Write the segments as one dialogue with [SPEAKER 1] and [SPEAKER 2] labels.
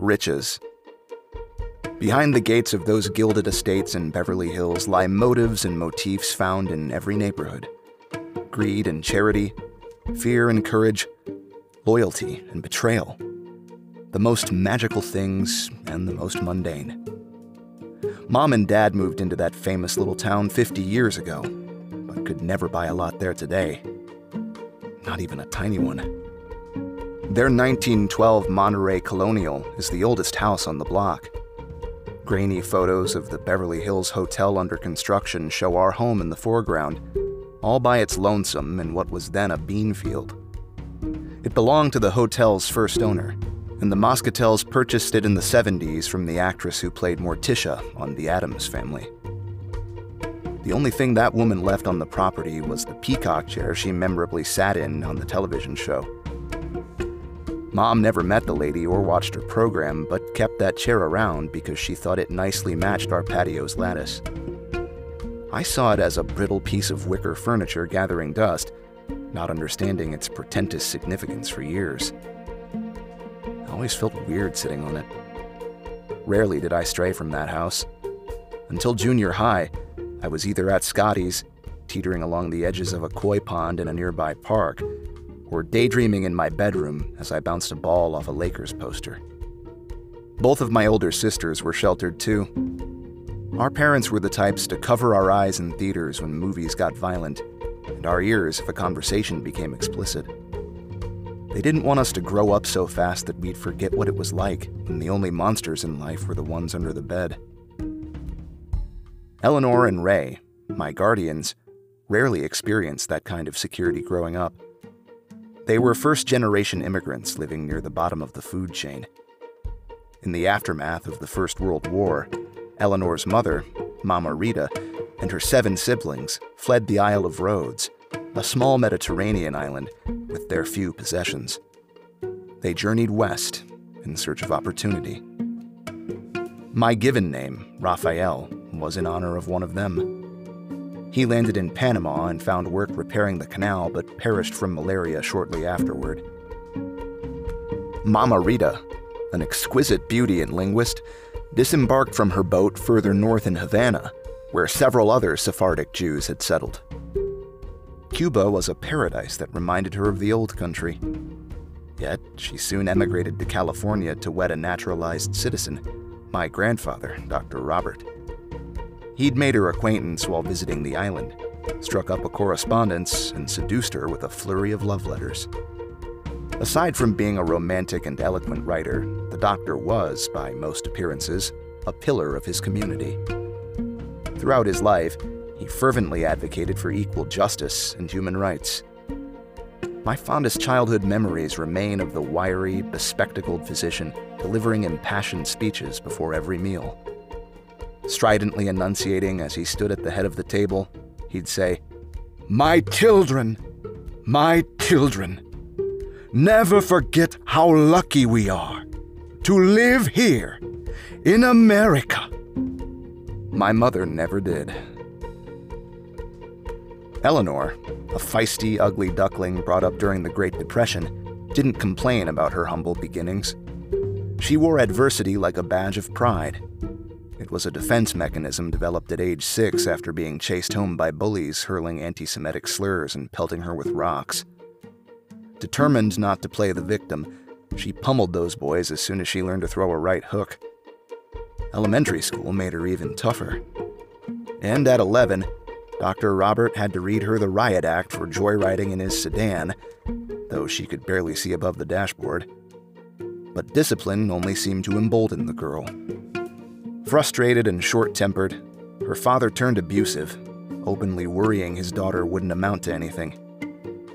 [SPEAKER 1] riches. Behind the gates of those gilded estates in Beverly Hills lie motives and motifs found in every neighborhood greed and charity, fear and courage, loyalty and betrayal. The most magical things and the most mundane. Mom and Dad moved into that famous little town 50 years ago, but could never buy a lot there today. Not even a tiny one. Their 1912 Monterey Colonial is the oldest house on the block. Grainy photos of the Beverly Hills Hotel under construction show our home in the foreground, all by its lonesome in what was then a bean field. It belonged to the hotel's first owner, and the Moscatels purchased it in the 70s from the actress who played Morticia on The Addams Family. The only thing that woman left on the property was the peacock chair she memorably sat in on the television show. Mom never met the lady or watched her program, but kept that chair around because she thought it nicely matched our patio's lattice. I saw it as a brittle piece of wicker furniture gathering dust, not understanding its portentous significance for years. I always felt weird sitting on it. Rarely did I stray from that house. Until junior high, I was either at Scotty's, teetering along the edges of a koi pond in a nearby park, or daydreaming in my bedroom as I bounced a ball off a Lakers poster. Both of my older sisters were sheltered too. Our parents were the types to cover our eyes in theaters when movies got violent, and our ears if a conversation became explicit. They didn't want us to grow up so fast that we'd forget what it was like when the only monsters in life were the ones under the bed. Eleanor and Ray, my guardians, rarely experienced that kind of security growing up. They were first generation immigrants living near the bottom of the food chain. In the aftermath of the First World War, Eleanor's mother, Mama Rita, and her seven siblings fled the Isle of Rhodes, a small Mediterranean island with their few possessions. They journeyed west in search of opportunity. My given name, Raphael, was in honor of one of them. He landed in Panama and found work repairing the canal, but perished from malaria shortly afterward. Mama Rita, an exquisite beauty and linguist, disembarked from her boat further north in Havana, where several other Sephardic Jews had settled. Cuba was a paradise that reminded her of the old country. Yet, she soon emigrated to California to wed a naturalized citizen, my grandfather, Dr. Robert. He'd made her acquaintance while visiting the island, struck up a correspondence, and seduced her with a flurry of love letters. Aside from being a romantic and eloquent writer, the doctor was, by most appearances, a pillar of his community. Throughout his life, he fervently advocated for equal justice and human rights. My fondest childhood memories remain of the wiry, bespectacled physician delivering impassioned speeches before every meal. Stridently enunciating as he stood at the head of the table, he'd say, My children, my children, never forget how lucky we are to live here in America. My mother never did. Eleanor, a feisty, ugly duckling brought up during the Great Depression, didn't complain about her humble beginnings. She wore adversity like a badge of pride it was a defense mechanism developed at age six after being chased home by bullies hurling anti Semitic slurs and pelting her with rocks. Determined not to play the victim, she pummeled those boys as soon as she learned to throw a right hook. Elementary school made her even tougher. And at 11, Dr. Robert had to read her the riot act for joyriding in his sedan, though she could barely see above the dashboard. But discipline only seemed to embolden the girl. Frustrated and short tempered, her father turned abusive, openly worrying his daughter wouldn't amount to anything.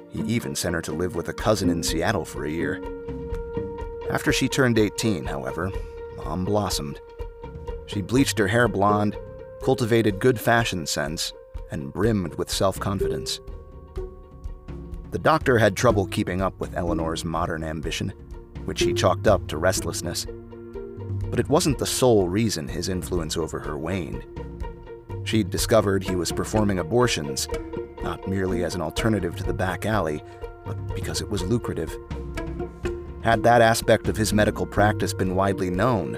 [SPEAKER 1] He even sent her to live with a cousin in Seattle for a year. After she turned 18, however, Mom blossomed. She bleached her hair blonde, cultivated good fashion sense, and brimmed with self confidence. The doctor had trouble keeping up with Eleanor's modern ambition, which he chalked up to restlessness but it wasn't the sole reason his influence over her waned. She'd discovered he was performing abortions, not merely as an alternative to the back alley, but because it was lucrative. Had that aspect of his medical practice been widely known,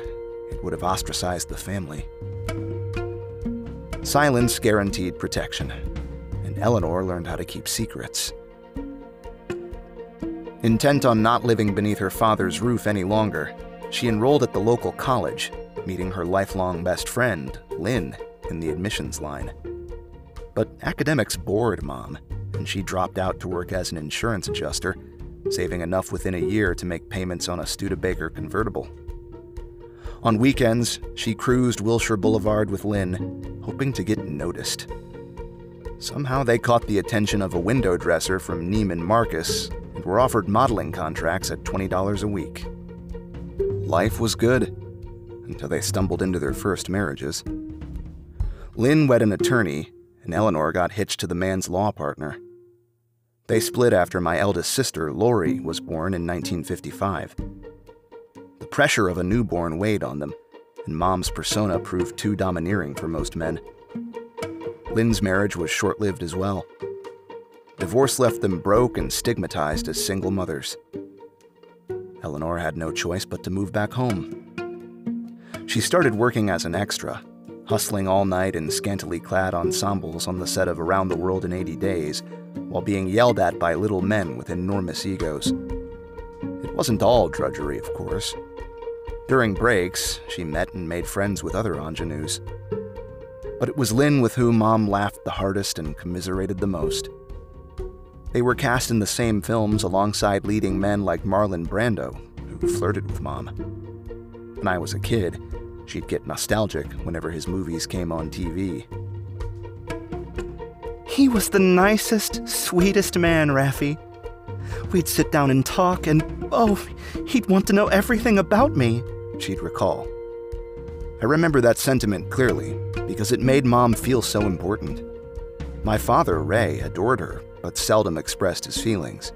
[SPEAKER 1] it would have ostracized the family. Silence guaranteed protection, and Eleanor learned how to keep secrets. Intent on not living beneath her father's roof any longer, she enrolled at the local college, meeting her lifelong best friend, Lynn, in the admissions line. But academics bored Mom, and she dropped out to work as an insurance adjuster, saving enough within a year to make payments on a Studebaker convertible. On weekends, she cruised Wilshire Boulevard with Lynn, hoping to get noticed. Somehow they caught the attention of a window dresser from Neiman Marcus and were offered modeling contracts at $20 a week. Life was good until they stumbled into their first marriages. Lynn wed an attorney, and Eleanor got hitched to the man's law partner. They split after my eldest sister, Lori, was born in 1955. The pressure of a newborn weighed on them, and Mom's persona proved too domineering for most men. Lynn's marriage was short lived as well. Divorce left them broke and stigmatized as single mothers. Eleanor had no choice but to move back home. She started working as an extra, hustling all night in scantily clad ensembles on the set of Around the World in 80 Days, while being yelled at by little men with enormous egos. It wasn't all drudgery, of course. During breaks, she met and made friends with other ingenues. But it was Lynn with whom Mom laughed the hardest and commiserated the most. They were cast in the same films alongside leading men like Marlon Brando, who flirted with Mom. When I was a kid, she'd get nostalgic whenever his movies came on TV.
[SPEAKER 2] He was the nicest, sweetest man, Raffi. We'd sit down and talk, and oh, he'd want to know everything about me, she'd recall.
[SPEAKER 1] I remember that sentiment clearly because it made Mom feel so important. My father, Ray, adored her, but seldom expressed his feelings.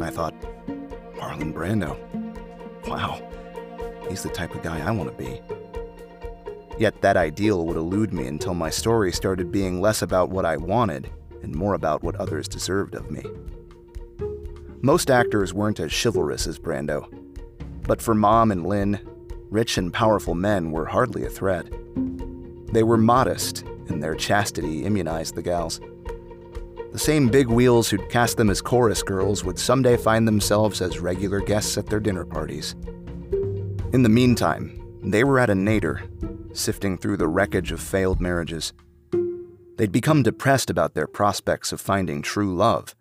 [SPEAKER 1] I thought, Marlon Brando. Wow, he's the type of guy I want to be. Yet that ideal would elude me until my story started being less about what I wanted and more about what others deserved of me. Most actors weren't as chivalrous as Brando, but for Mom and Lynn, rich and powerful men were hardly a threat. They were modest, and their chastity immunized the gals. The same big wheels who'd cast them as chorus girls would someday find themselves as regular guests at their dinner parties. In the meantime, they were at a nadir, sifting through the wreckage of failed marriages. They'd become depressed about their prospects of finding true love,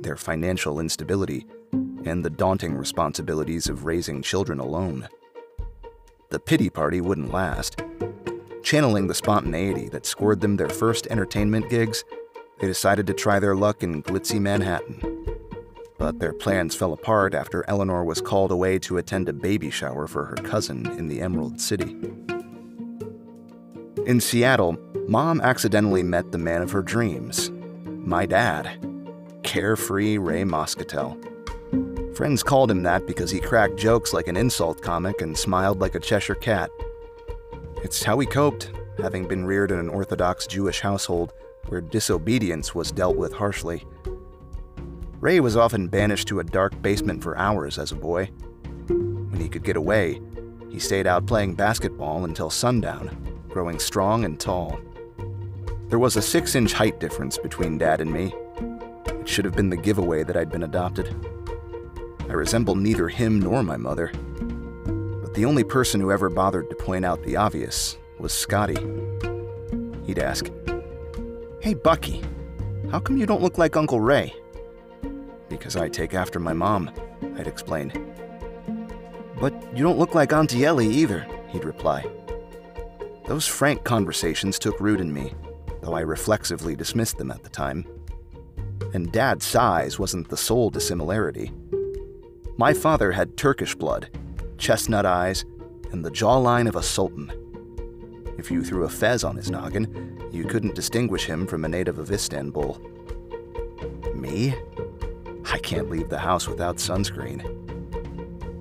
[SPEAKER 1] their financial instability, and the daunting responsibilities of raising children alone. The pity party wouldn't last. Channeling the spontaneity that scored them their first entertainment gigs, they decided to try their luck in glitzy Manhattan. But their plans fell apart after Eleanor was called away to attend a baby shower for her cousin in the Emerald City. In Seattle, Mom accidentally met the man of her dreams, my dad, carefree Ray Moscatel. Friends called him that because he cracked jokes like an insult comic and smiled like a Cheshire cat. It's how he coped, having been reared in an Orthodox Jewish household where disobedience was dealt with harshly. Ray was often banished to a dark basement for hours as a boy. When he could get away, he stayed out playing basketball until sundown, growing strong and tall. There was a six inch height difference between Dad and me. It should have been the giveaway that I'd been adopted. I resemble neither him nor my mother. But the only person who ever bothered to point out the obvious was Scotty. He'd ask, Hey, Bucky, how come you don't look like Uncle Ray? Because I take after my mom, I'd explain. But you don't look like Auntie Ellie either, he'd reply. Those frank conversations took root in me, though I reflexively dismissed them at the time. And Dad's size wasn't the sole dissimilarity. My father had Turkish blood, chestnut eyes, and the jawline of a sultan. If you threw a fez on his noggin, you couldn't distinguish him from a native of Istanbul. Me? I can't leave the house without sunscreen.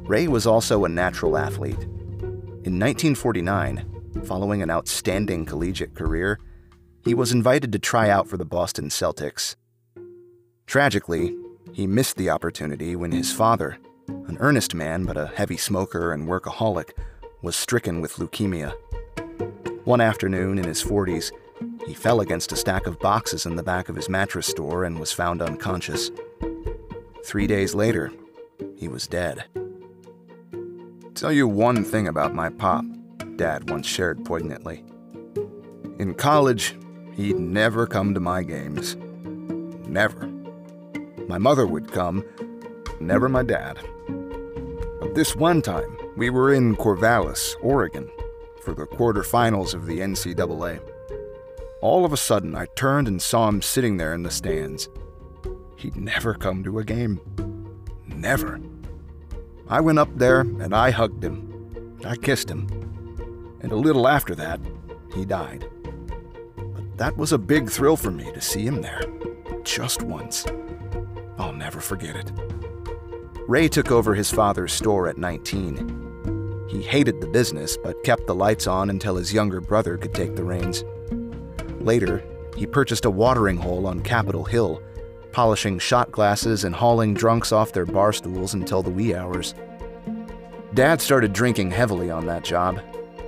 [SPEAKER 1] Ray was also a natural athlete. In 1949, following an outstanding collegiate career, he was invited to try out for the Boston Celtics. Tragically, he missed the opportunity when his father, an earnest man but a heavy smoker and workaholic, was stricken with leukemia. One afternoon in his 40s, he fell against a stack of boxes in the back of his mattress store and was found unconscious. Three days later, he was dead. Tell you one thing about my pop, Dad once shared poignantly. In college, he'd never come to my games. Never. My mother would come, never my dad. But this one time, we were in Corvallis, Oregon, for the quarterfinals of the NCAA. All of a sudden, I turned and saw him sitting there in the stands. He'd never come to a game. Never. I went up there and I hugged him. I kissed him. And a little after that, he died. But that was a big thrill for me to see him there. Just once. I'll never forget it. Ray took over his father's store at 19. He hated the business, but kept the lights on until his younger brother could take the reins. Later, he purchased a watering hole on Capitol Hill, polishing shot glasses and hauling drunks off their bar stools until the wee hours. Dad started drinking heavily on that job,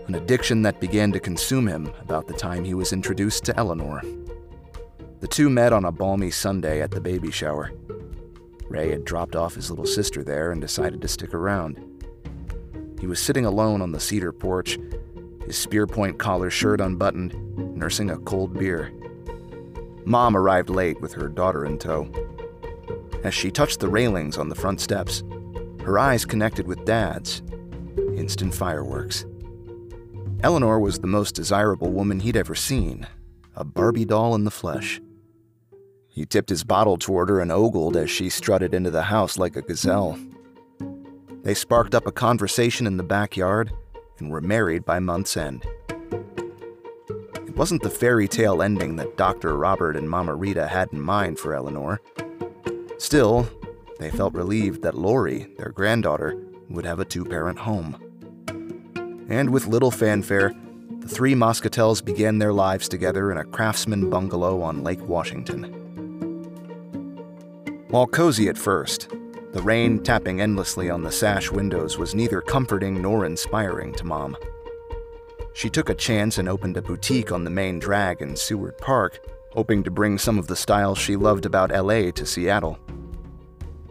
[SPEAKER 1] an addiction that began to consume him about the time he was introduced to Eleanor. The two met on a balmy Sunday at the baby shower. Ray had dropped off his little sister there and decided to stick around. He was sitting alone on the cedar porch, his spearpoint collar shirt unbuttoned, nursing a cold beer. Mom arrived late with her daughter in tow. As she touched the railings on the front steps, her eyes connected with Dad's. Instant fireworks. Eleanor was the most desirable woman he'd ever seen, a Barbie doll in the flesh. He tipped his bottle toward her and ogled as she strutted into the house like a gazelle. They sparked up a conversation in the backyard and were married by month's end. Wasn't the fairy tale ending that Dr. Robert and Mama Rita had in mind for Eleanor. Still, they felt relieved that Lori, their granddaughter, would have a two parent home. And with little fanfare, the three Moscatels began their lives together in a craftsman bungalow on Lake Washington. While cozy at first, the rain tapping endlessly on the sash windows was neither comforting nor inspiring to Mom. She took a chance and opened a boutique on the main drag in Seward Park, hoping to bring some of the styles she loved about LA to Seattle.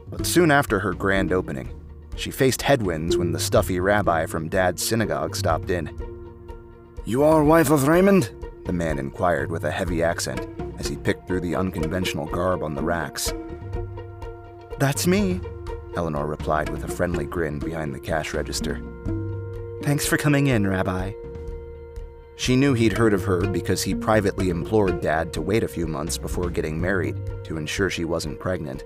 [SPEAKER 1] But soon after her grand opening, she faced headwinds when the stuffy rabbi from Dad's synagogue stopped in.
[SPEAKER 3] You are wife of Raymond?
[SPEAKER 1] The man inquired with a heavy accent as he picked through the unconventional garb on the racks.
[SPEAKER 2] That's me,
[SPEAKER 1] Eleanor replied with a friendly grin behind the cash register.
[SPEAKER 2] Thanks for coming in, Rabbi.
[SPEAKER 1] She knew he'd heard of her because he privately implored Dad to wait a few months before getting married to ensure she wasn't pregnant.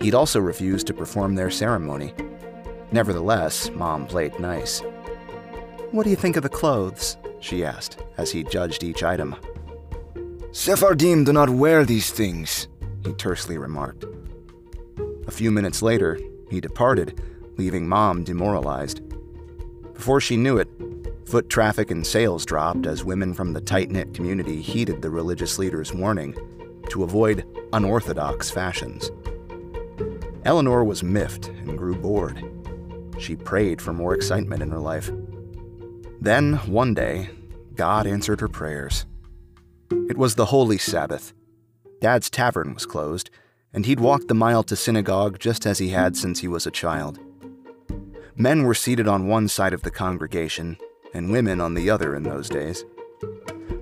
[SPEAKER 1] He'd also refused to perform their ceremony. Nevertheless, Mom played nice.
[SPEAKER 2] What do you think of the clothes?
[SPEAKER 1] she asked as he judged each item.
[SPEAKER 3] Sephardim do not wear these things,
[SPEAKER 1] he tersely remarked. A few minutes later, he departed, leaving Mom demoralized. Before she knew it, foot traffic and sales dropped as women from the tight knit community heeded the religious leader's warning to avoid unorthodox fashions. Eleanor was miffed and grew bored. She prayed for more excitement in her life. Then, one day, God answered her prayers. It was the Holy Sabbath. Dad's tavern was closed, and he'd walked the mile to synagogue just as he had since he was a child. Men were seated on one side of the congregation, and women on the other in those days.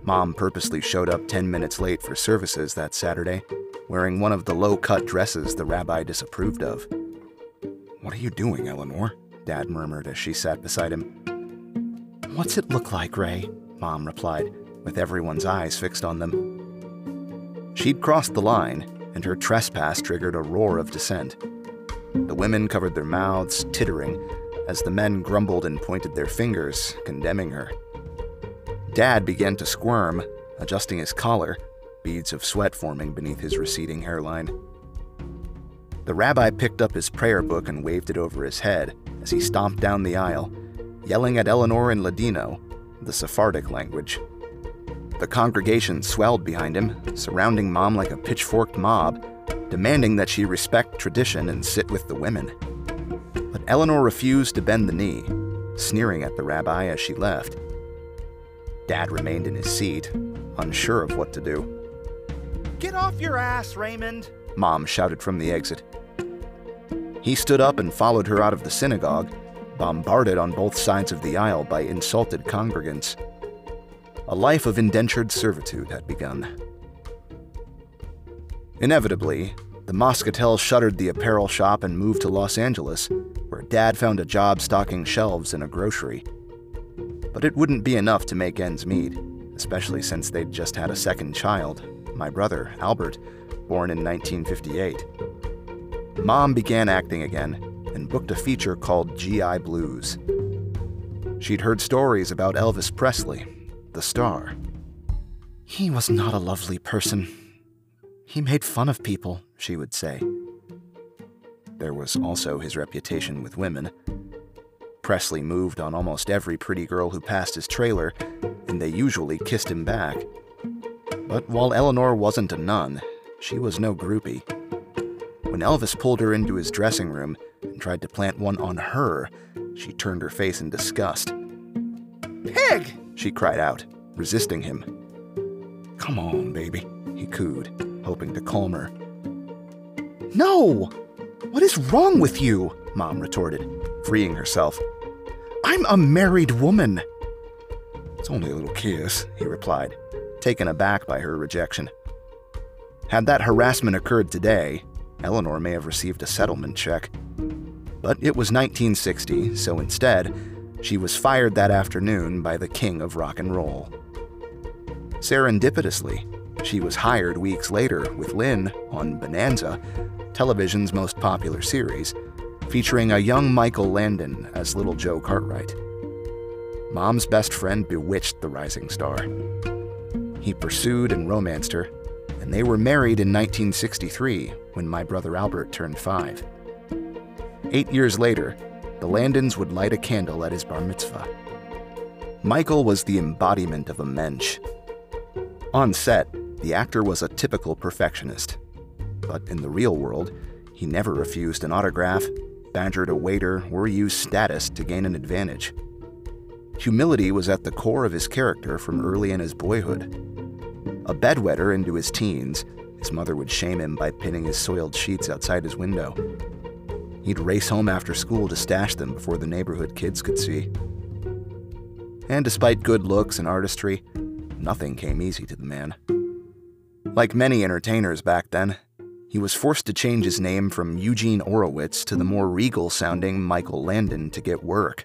[SPEAKER 1] Mom purposely showed up 10 minutes late for services that Saturday, wearing one of the low cut dresses the rabbi disapproved of. What are you doing, Eleanor? Dad murmured as she sat beside him.
[SPEAKER 2] What's it look like, Ray?
[SPEAKER 1] Mom replied, with everyone's eyes fixed on them. She'd crossed the line, and her trespass triggered a roar of dissent. The women covered their mouths, tittering, as the men grumbled and pointed their fingers, condemning her. Dad began to squirm, adjusting his collar, beads of sweat forming beneath his receding hairline. The rabbi picked up his prayer book and waved it over his head as he stomped down the aisle, yelling at Eleanor in Ladino, the Sephardic language. The congregation swelled behind him, surrounding Mom like a pitchforked mob, demanding that she respect tradition and sit with the women. Eleanor refused to bend the knee, sneering at the rabbi as she left. Dad remained in his seat, unsure of what to do.
[SPEAKER 2] Get off your ass, Raymond!
[SPEAKER 1] Mom shouted from the exit. He stood up and followed her out of the synagogue, bombarded on both sides of the aisle by insulted congregants. A life of indentured servitude had begun. Inevitably, the Moscatel shuttered the apparel shop and moved to Los Angeles, where Dad found a job stocking shelves in a grocery. But it wouldn't be enough to make ends meet, especially since they'd just had a second child, my brother, Albert, born in 1958. Mom began acting again and booked a feature called GI Blues. She'd heard stories about Elvis Presley, the star.
[SPEAKER 2] He was not a lovely person. He made fun of people, she would say.
[SPEAKER 1] There was also his reputation with women. Presley moved on almost every pretty girl who passed his trailer, and they usually kissed him back. But while Eleanor wasn't a nun, she was no groupie. When Elvis pulled her into his dressing room and tried to plant one on her, she turned her face in disgust.
[SPEAKER 2] Pig!
[SPEAKER 1] She cried out, resisting him.
[SPEAKER 2] Come on, baby,
[SPEAKER 1] he cooed, hoping to calm her.
[SPEAKER 2] No! What is wrong with you?
[SPEAKER 1] Mom retorted, freeing herself.
[SPEAKER 2] I'm a married woman.
[SPEAKER 1] It's only a little kiss, he replied, taken aback by her rejection. Had that harassment occurred today, Eleanor may have received a settlement check. But it was 1960, so instead, she was fired that afternoon by the king of rock and roll. Serendipitously, she was hired weeks later with Lynn on Bonanza, television's most popular series, featuring a young Michael Landon as Little Joe Cartwright. Mom's best friend bewitched the rising star. He pursued and romanced her, and they were married in 1963 when my brother Albert turned five. Eight years later, the Landons would light a candle at his bar mitzvah. Michael was the embodiment of a mensch. On set, the actor was a typical perfectionist. But in the real world, he never refused an autograph, badgered a waiter, or used status to gain an advantage. Humility was at the core of his character from early in his boyhood. A bedwetter into his teens, his mother would shame him by pinning his soiled sheets outside his window. He'd race home after school to stash them before the neighborhood kids could see. And despite good looks and artistry, nothing came easy to the man. Like many entertainers back then, he was forced to change his name from Eugene Orowitz to the more regal sounding Michael Landon to get work.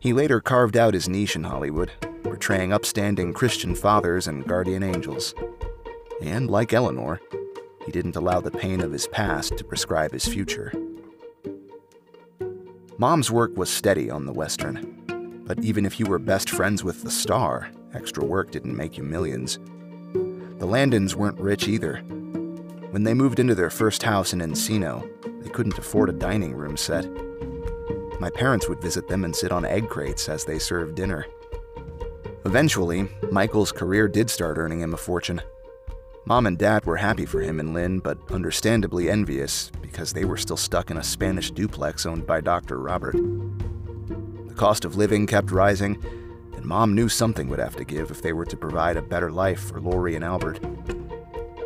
[SPEAKER 1] He later carved out his niche in Hollywood, portraying upstanding Christian fathers and guardian angels. And like Eleanor, he didn't allow the pain of his past to prescribe his future. Mom's work was steady on the Western, but even if you were best friends with the star, extra work didn't make you millions. The Landons weren't rich either. When they moved into their first house in Encino, they couldn't afford a dining room set. My parents would visit them and sit on egg crates as they served dinner. Eventually, Michael's career did start earning him a fortune. Mom and Dad were happy for him and Lynn, but understandably envious because they were still stuck in a Spanish duplex owned by Dr. Robert. The cost of living kept rising, and Mom knew something would have to give if they were to provide a better life for Lori and Albert.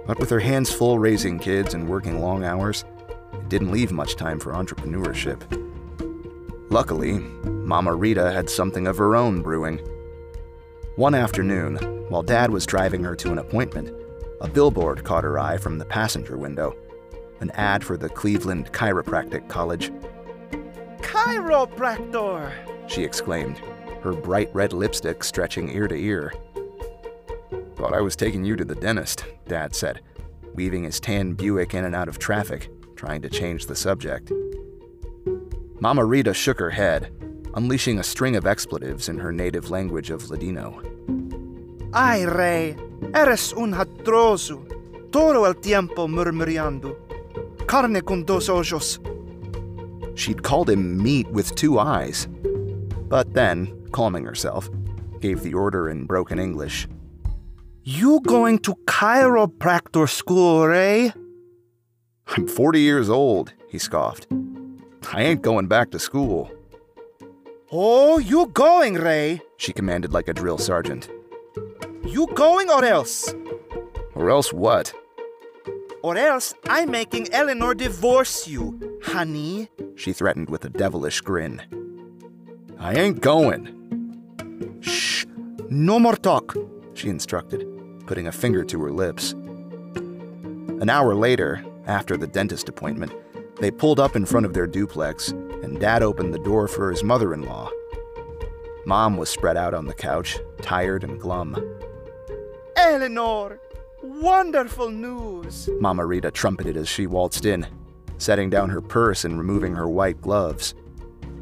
[SPEAKER 1] But with her hands full raising kids and working long hours, it didn't leave much time for entrepreneurship. Luckily, Mama Rita had something of her own brewing. One afternoon, while Dad was driving her to an appointment, a billboard caught her eye from the passenger window an ad for the Cleveland Chiropractic College.
[SPEAKER 2] Chiropractor!
[SPEAKER 1] She exclaimed her bright red lipstick stretching ear to ear. Thought I was taking you to the dentist, Dad said, weaving his tan Buick in and out of traffic, trying to change the subject. Mama Rita shook her head, unleashing a string of expletives in her native language of Ladino.
[SPEAKER 2] Ay, rey, eres un hadroso, todo el tiempo murmurando. Carne con dos ojos.
[SPEAKER 1] She'd called him meat with two eyes, but then calming herself, gave the order in broken English.
[SPEAKER 2] You going to chiropractor school, eh?
[SPEAKER 1] I'm 40 years old, he scoffed. I ain't going back to school.
[SPEAKER 2] Oh, you going, Ray?
[SPEAKER 1] She commanded like a drill sergeant.
[SPEAKER 2] You going or else?
[SPEAKER 1] Or else what?
[SPEAKER 2] Or else I'm making Eleanor divorce you, honey.
[SPEAKER 1] She threatened with a devilish grin. I ain't going.
[SPEAKER 2] Shh, no more talk,
[SPEAKER 1] she instructed, putting a finger to her lips. An hour later, after the dentist appointment, they pulled up in front of their duplex, and Dad opened the door for his mother in law. Mom was spread out on the couch, tired and glum.
[SPEAKER 2] Eleanor, wonderful news,
[SPEAKER 1] Mama Rita trumpeted as she waltzed in, setting down her purse and removing her white gloves.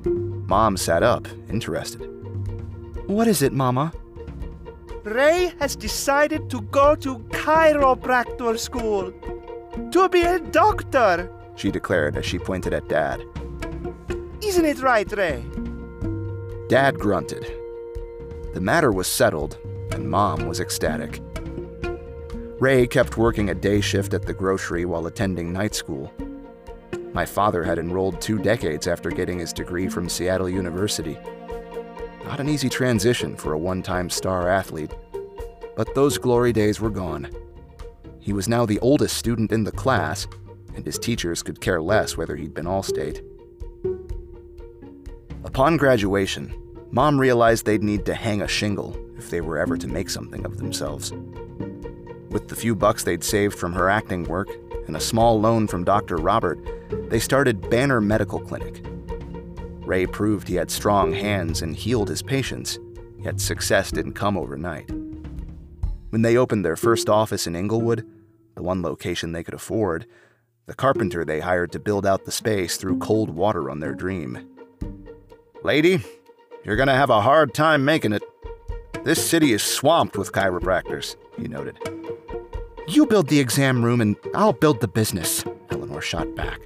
[SPEAKER 1] Mom sat up, interested.
[SPEAKER 2] What is it, Mama? Ray has decided to go to chiropractor school. To be a doctor,
[SPEAKER 1] she declared as she pointed at Dad.
[SPEAKER 2] Isn't it right, Ray?
[SPEAKER 1] Dad grunted. The matter was settled, and Mom was ecstatic. Ray kept working a day shift at the grocery while attending night school. My father had enrolled two decades after getting his degree from Seattle University. Not an easy transition for a one time star athlete, but those glory days were gone. He was now the oldest student in the class, and his teachers could care less whether he'd been All State. Upon graduation, Mom realized they'd need to hang a shingle if they were ever to make something of themselves. With the few bucks they'd saved from her acting work and a small loan from Dr. Robert, they started Banner Medical Clinic. Ray proved he had strong hands and healed his patients, yet success didn't come overnight. When they opened their first office in Inglewood, the one location they could afford, the carpenter they hired to build out the space threw cold water on their dream. Lady, you're gonna have a hard time making it. This city is swamped with chiropractors, he noted.
[SPEAKER 2] You build the exam room and I'll build the business, Eleanor shot back.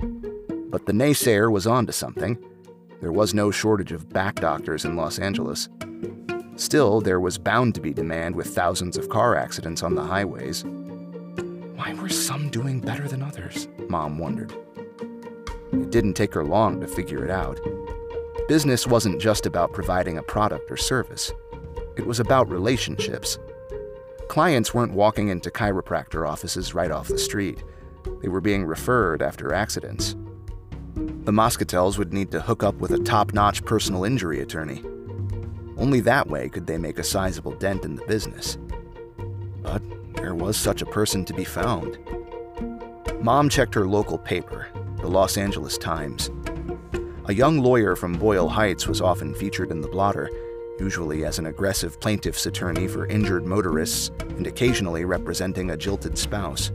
[SPEAKER 1] But the naysayer was onto something. There was no shortage of back doctors in Los Angeles. Still, there was bound to be demand with thousands of car accidents on the highways. Why were some doing better than others? Mom wondered. It didn't take her long to figure it out. Business wasn't just about providing a product or service, it was about relationships. Clients weren't walking into chiropractor offices right off the street, they were being referred after accidents. The Moscatels would need to hook up with a top notch personal injury attorney. Only that way could they make a sizable dent in the business. But there was such a person to be found. Mom checked her local paper, the Los Angeles Times. A young lawyer from Boyle Heights was often featured in the blotter, usually as an aggressive plaintiff's attorney for injured motorists and occasionally representing a jilted spouse.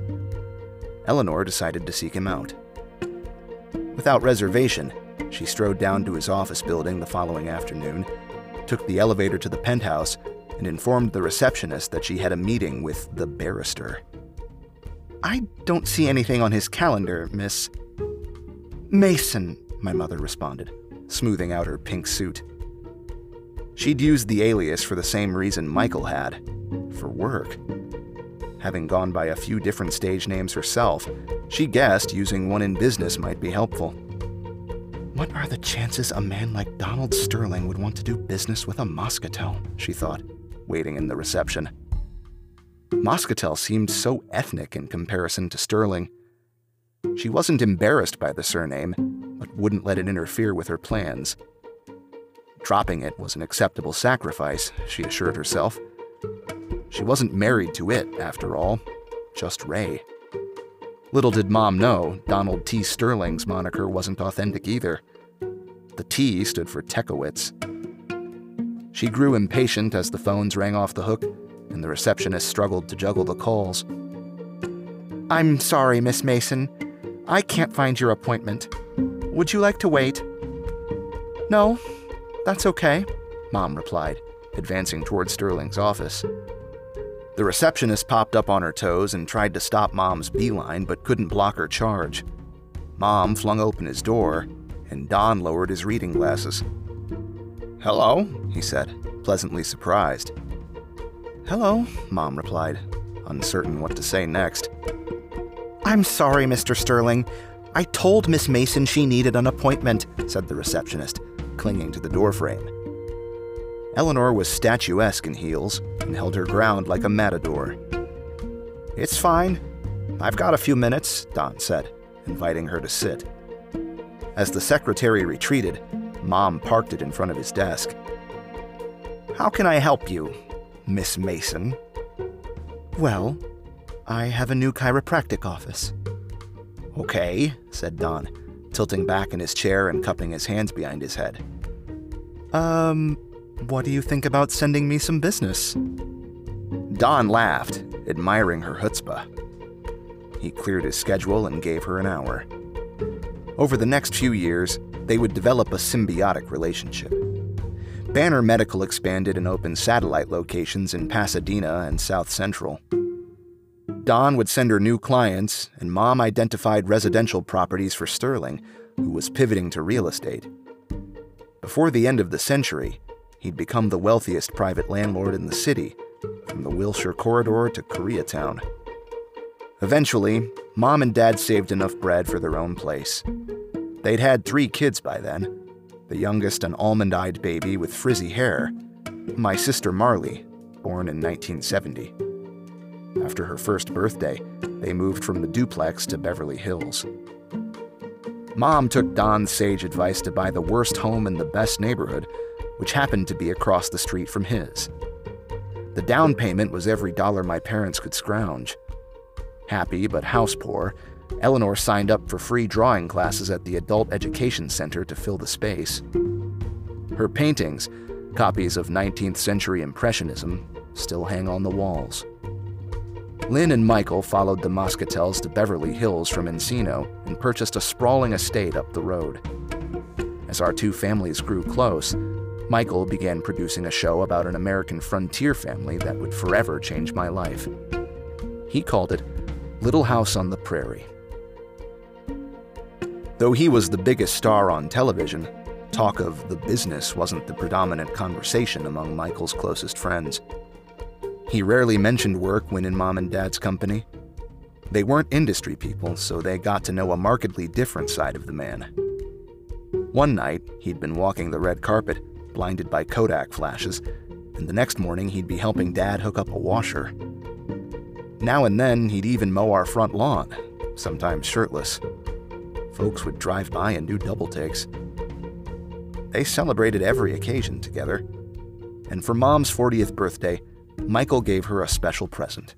[SPEAKER 1] Eleanor decided to seek him out. Without reservation, she strode down to his office building the following afternoon, took the elevator to the penthouse, and informed the receptionist that she had a meeting with the barrister.
[SPEAKER 2] I don't see anything on his calendar, Miss.
[SPEAKER 1] Mason, my mother responded, smoothing out her pink suit. She'd used the alias for the same reason Michael had for work. Having gone by a few different stage names herself, she guessed using one in business might be helpful. What are the chances a man like Donald Sterling would want to do business with a Moscatel? She thought, waiting in the reception. Moscatel seemed so ethnic in comparison to Sterling. She wasn't embarrassed by the surname, but wouldn't let it interfere with her plans. Dropping it was an acceptable sacrifice, she assured herself. She wasn't married to it, after all, just Ray. Little did Mom know, Donald T. Sterling's moniker wasn't authentic either. The T stood for Tokowitz. She grew impatient as the phones rang off the hook, and the receptionist struggled to juggle the calls.
[SPEAKER 2] I'm sorry, Miss Mason. I can't find your appointment. Would you like to wait? No, that's okay, Mom replied, advancing toward Sterling's office.
[SPEAKER 1] The receptionist popped up on her toes and tried to stop Mom's beeline, but couldn't block her charge. Mom flung open his door, and Don lowered his reading glasses. Hello, he said, pleasantly surprised. Hello, Mom replied, uncertain what to say next.
[SPEAKER 2] I'm sorry, Mr. Sterling. I told Miss Mason she needed an appointment, said the receptionist, clinging to the doorframe.
[SPEAKER 1] Eleanor was statuesque in heels and held her ground like a matador. It's fine. I've got a few minutes, Don said, inviting her to sit. As the secretary retreated, Mom parked it in front of his desk. How can I help you, Miss Mason?
[SPEAKER 2] Well, I have a new chiropractic office.
[SPEAKER 1] Okay, said Don, tilting back in his chair and cupping his hands behind his head.
[SPEAKER 2] Um, what do you think about sending me some business?
[SPEAKER 1] Don laughed, admiring her chutzpah. He cleared his schedule and gave her an hour. Over the next few years, they would develop a symbiotic relationship. Banner Medical expanded and opened satellite locations in Pasadena and South Central. Don would send her new clients, and Mom identified residential properties for Sterling, who was pivoting to real estate. Before the end of the century, he'd become the wealthiest private landlord in the city, from the Wilshire Corridor to Koreatown. Eventually, Mom and Dad saved enough bread for their own place. They'd had three kids by then the youngest, an almond eyed baby with frizzy hair, my sister Marley, born in 1970. After her first birthday, they moved from the duplex to Beverly Hills. Mom took Don's sage advice to buy the worst home in the best neighborhood, which happened to be across the street from his. The down payment was every dollar my parents could scrounge. Happy but house poor, Eleanor signed up for free drawing classes at the Adult Education Center to fill the space. Her paintings, copies of 19th century Impressionism, still hang on the walls. Lynn and Michael followed the Moscatels to Beverly Hills from Encino and purchased a sprawling estate up the road. As our two families grew close, Michael began producing a show about an American frontier family that would forever change my life. He called it Little House on the Prairie. Though he was the biggest star on television, talk of the business wasn't the predominant conversation among Michael's closest friends. He rarely mentioned work when in mom and dad's company. They weren't industry people, so they got to know a markedly different side of the man. One night, he'd been walking the red carpet, blinded by Kodak flashes, and the next morning he'd be helping dad hook up a washer. Now and then, he'd even mow our front lawn, sometimes shirtless. Folks would drive by and do double takes. They celebrated every occasion together. And for Mom's 40th birthday, Michael gave her a special present.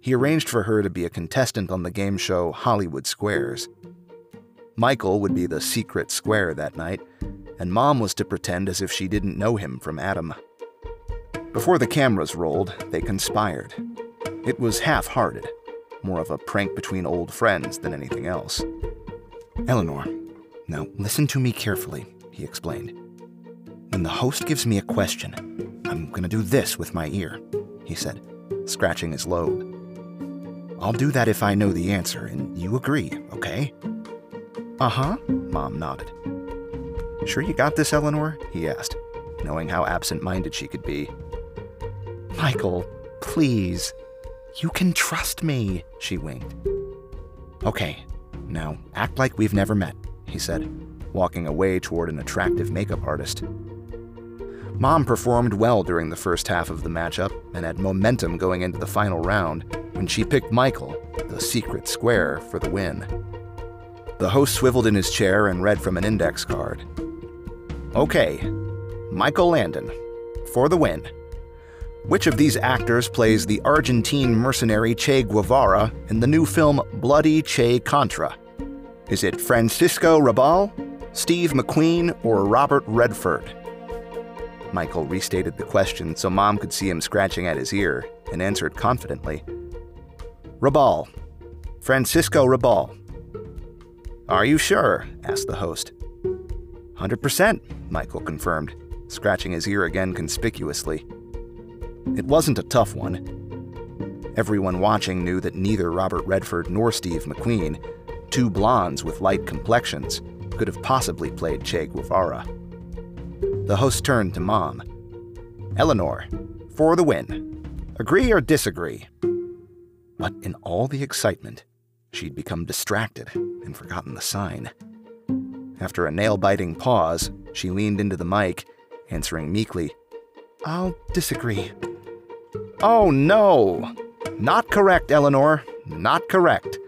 [SPEAKER 1] He arranged for her to be a contestant on the game show Hollywood Squares. Michael would be the secret square that night, and Mom was to pretend as if she didn't know him from Adam. Before the cameras rolled, they conspired. It was half hearted, more of a prank between old friends than anything else.
[SPEAKER 2] Eleanor, now listen to me carefully, he explained. When the host gives me a question, I'm going to do this with my ear, he said, scratching his lobe. I'll do that if I know the answer, and you agree, okay?
[SPEAKER 1] Uh huh, Mom nodded. Sure you got this, Eleanor? he asked, knowing how absent minded she could be.
[SPEAKER 2] Michael, please. You can trust me, she winked.
[SPEAKER 1] Okay, now act like we've never met, he said, walking away toward an attractive makeup artist. Mom performed well during the first half of the matchup and had momentum going into the final round when she picked Michael, the secret square, for the win. The host swiveled in his chair and read from an index card. Okay, Michael Landon, for the win. Which of these actors plays the Argentine mercenary Che Guevara in the new film Bloody Che Contra? Is it Francisco Rabal, Steve McQueen, or Robert Redford? Michael restated the question so Mom could see him scratching at his ear and answered confidently Rabal. Francisco Rabal. Are you sure? asked the host. 100%, Michael confirmed, scratching his ear again conspicuously. It wasn't a tough one. Everyone watching knew that neither Robert Redford nor Steve McQueen, two blondes with light complexions, could have possibly played Che Guevara. The host turned to Mom. Eleanor, for the win. Agree or disagree? But in all the excitement, She'd become distracted and forgotten the sign. After a nail biting pause, she leaned into the mic, answering meekly,
[SPEAKER 2] I'll disagree.
[SPEAKER 1] Oh no! Not correct, Eleanor. Not correct.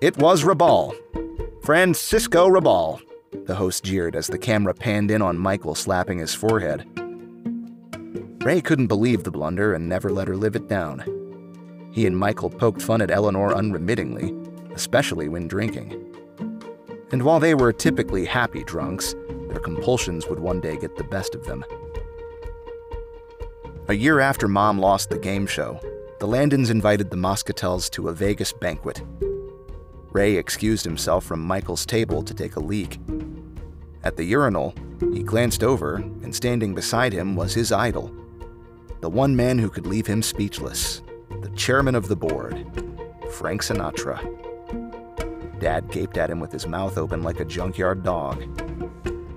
[SPEAKER 1] It was Rabal. Francisco Rabal. The host jeered as the camera panned in on Michael slapping his forehead. Ray couldn't believe the blunder and never let her live it down. He and Michael poked fun at Eleanor unremittingly, especially when drinking. And while they were typically happy drunks, their compulsions would one day get the best of them. A year after Mom lost the game show, the Landons invited the Moscatels to a Vegas banquet. Ray excused himself from Michael's table to take a leak. At the urinal, he glanced over, and standing beside him was his idol. The one man who could leave him speechless, the chairman of the board, Frank Sinatra. Dad gaped at him with his mouth open like a junkyard dog.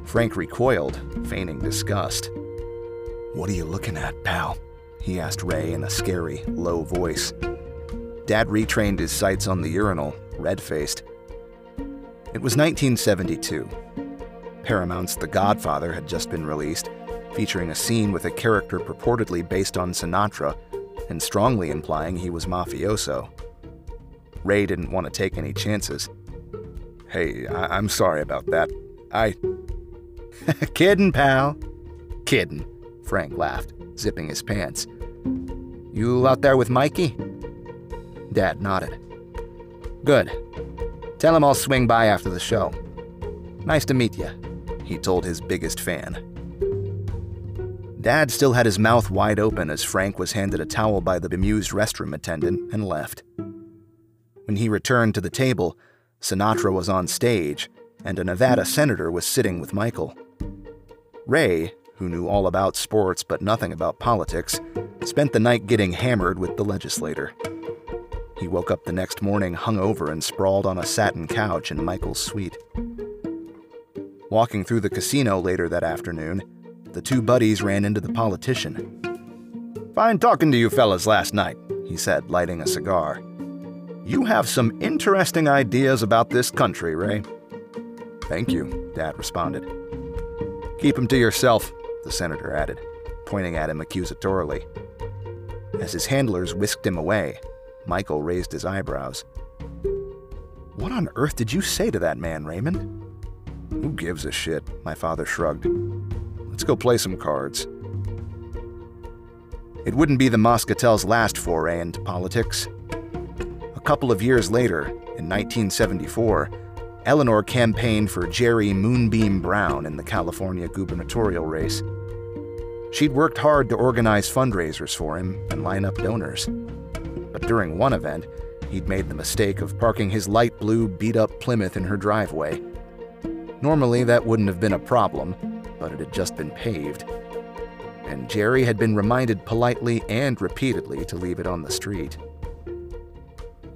[SPEAKER 1] Frank recoiled, feigning disgust. What are you looking at, pal? He asked Ray in a scary, low voice. Dad retrained his sights on the urinal, red faced. It was 1972. Paramount's The Godfather had just been released, featuring a scene with a character purportedly based on Sinatra and strongly implying he was mafioso. Ray didn't want to take any chances. Hey, I- am sorry about that. I.
[SPEAKER 2] Kiddin', pal.
[SPEAKER 1] Kiddin', Frank laughed, zipping his pants. You out there with Mikey? Dad nodded. Good. Tell him I'll swing by after the show. Nice to meet you, he told his biggest fan. Dad still had his mouth wide open as Frank was handed a towel by the bemused restroom attendant and left. When he returned to the table, Sinatra was on stage, and a Nevada senator was sitting with Michael. Ray, who knew all about sports but nothing about politics, spent the night getting hammered with the legislator. He woke up the next morning hungover and sprawled on a satin couch in Michael's suite. Walking through the casino later that afternoon, the two buddies ran into the politician. Fine talking to you fellas last night, he said, lighting a cigar. You have some interesting ideas about this country, Ray. Thank you, Dad responded. Keep them to yourself, the senator added, pointing at him accusatorily. As his handlers whisked him away, Michael raised his eyebrows. What on earth did you say to that man, Raymond? Who gives a shit? My father shrugged. Let's go play some cards. It wouldn't be the Moscatel's last foray into politics. A couple of years later, in 1974, Eleanor campaigned for Jerry Moonbeam Brown in the California gubernatorial race. She'd worked hard to organize fundraisers for him and line up donors. But during one event, he'd made the mistake of parking his light blue, beat up Plymouth in her driveway. Normally, that wouldn't have been a problem, but it had just been paved. And Jerry had been reminded politely and repeatedly to leave it on the street.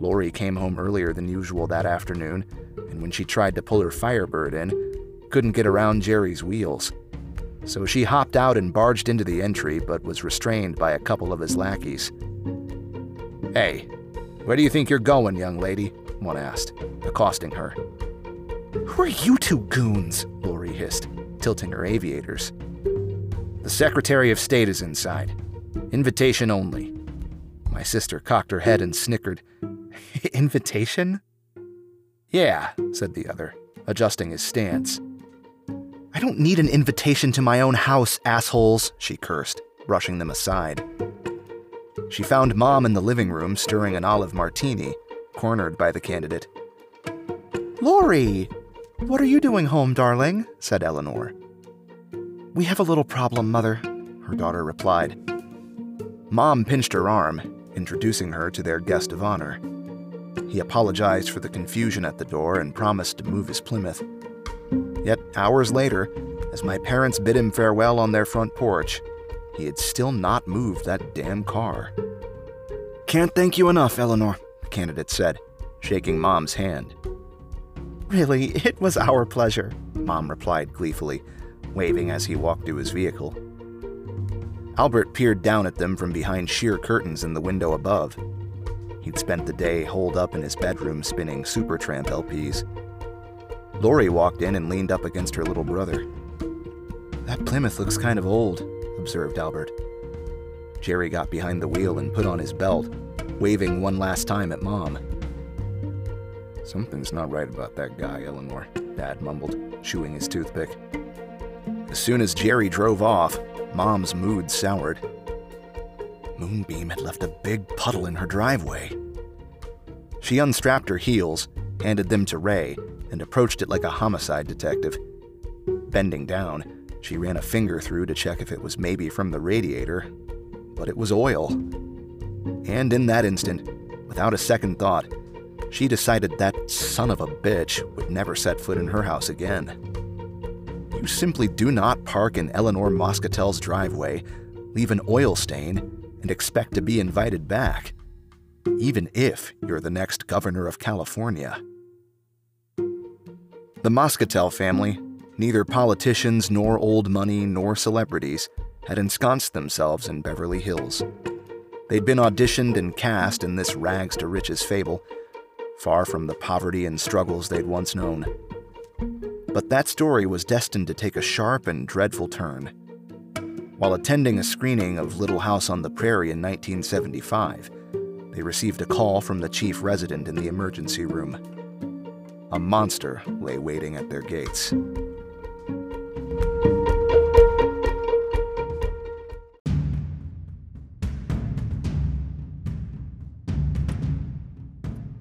[SPEAKER 1] Lori came home earlier than usual that afternoon, and when she tried to pull her Firebird in, couldn't get around Jerry's wheels. So she hopped out and barged into the entry, but was restrained by a couple of his lackeys. Hey, where do you think you're going, young lady? One asked, accosting her.
[SPEAKER 2] Who are you two goons?
[SPEAKER 1] Lori hissed, tilting her aviators. The Secretary of State is inside. Invitation only. My sister cocked her head and snickered.
[SPEAKER 2] Invitation?
[SPEAKER 1] Yeah, said the other, adjusting his stance.
[SPEAKER 2] I don't need an invitation to my own house, assholes,
[SPEAKER 1] she cursed, brushing them aside. She found Mom in the living room stirring an olive martini, cornered by the candidate.
[SPEAKER 2] Lori, what are you doing home, darling? said Eleanor.
[SPEAKER 1] We have a little problem, Mother, her daughter replied. Mom pinched her arm, introducing her to their guest of honor. He apologized for the confusion at the door and promised to move his Plymouth. Yet, hours later, as my parents bid him farewell on their front porch, he had still not moved that damn car. Can't thank you enough, Eleanor, the candidate said, shaking Mom's hand.
[SPEAKER 2] Really, it was our pleasure,
[SPEAKER 1] Mom replied gleefully, waving as he walked to his vehicle. Albert peered down at them from behind sheer curtains in the window above. He'd spent the day holed up in his bedroom spinning Supertramp LPs. Lori walked in and leaned up against her little brother. That Plymouth looks kind of old, observed Albert. Jerry got behind the wheel and put on his belt, waving one last time at Mom. Something's not right about that guy, Eleanor, Dad mumbled, chewing his toothpick. As soon as Jerry drove off, Mom's mood soured. Moonbeam had left a big puddle in her driveway. She unstrapped her heels, handed them to Ray, and approached it like a homicide detective. Bending down, she ran a finger through to check if it was maybe from the radiator, but it was oil. And in that instant, without a second thought, she decided that son of a bitch would never set foot in her house again. You simply do not park in Eleanor Moscatel's driveway, leave an oil stain, and expect to be invited back, even if you're the next governor of California. The Moscatel family, neither politicians nor old money nor celebrities, had ensconced themselves in Beverly Hills. They'd been auditioned and cast in this rags to riches fable, far from the poverty and struggles they'd once known. But that story was destined to take a sharp and dreadful turn. While attending a screening of Little House on the Prairie in 1975, they received a call from the chief resident in the emergency room. A monster lay waiting at their gates.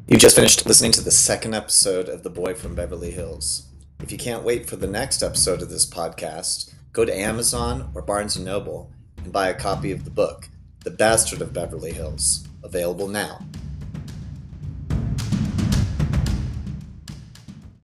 [SPEAKER 4] You've just finished listening to the second episode of The Boy from Beverly Hills. If you can't wait for the next episode of this podcast, go to Amazon or Barnes & Noble and buy a copy of the book, The Bastard of Beverly Hills, available now.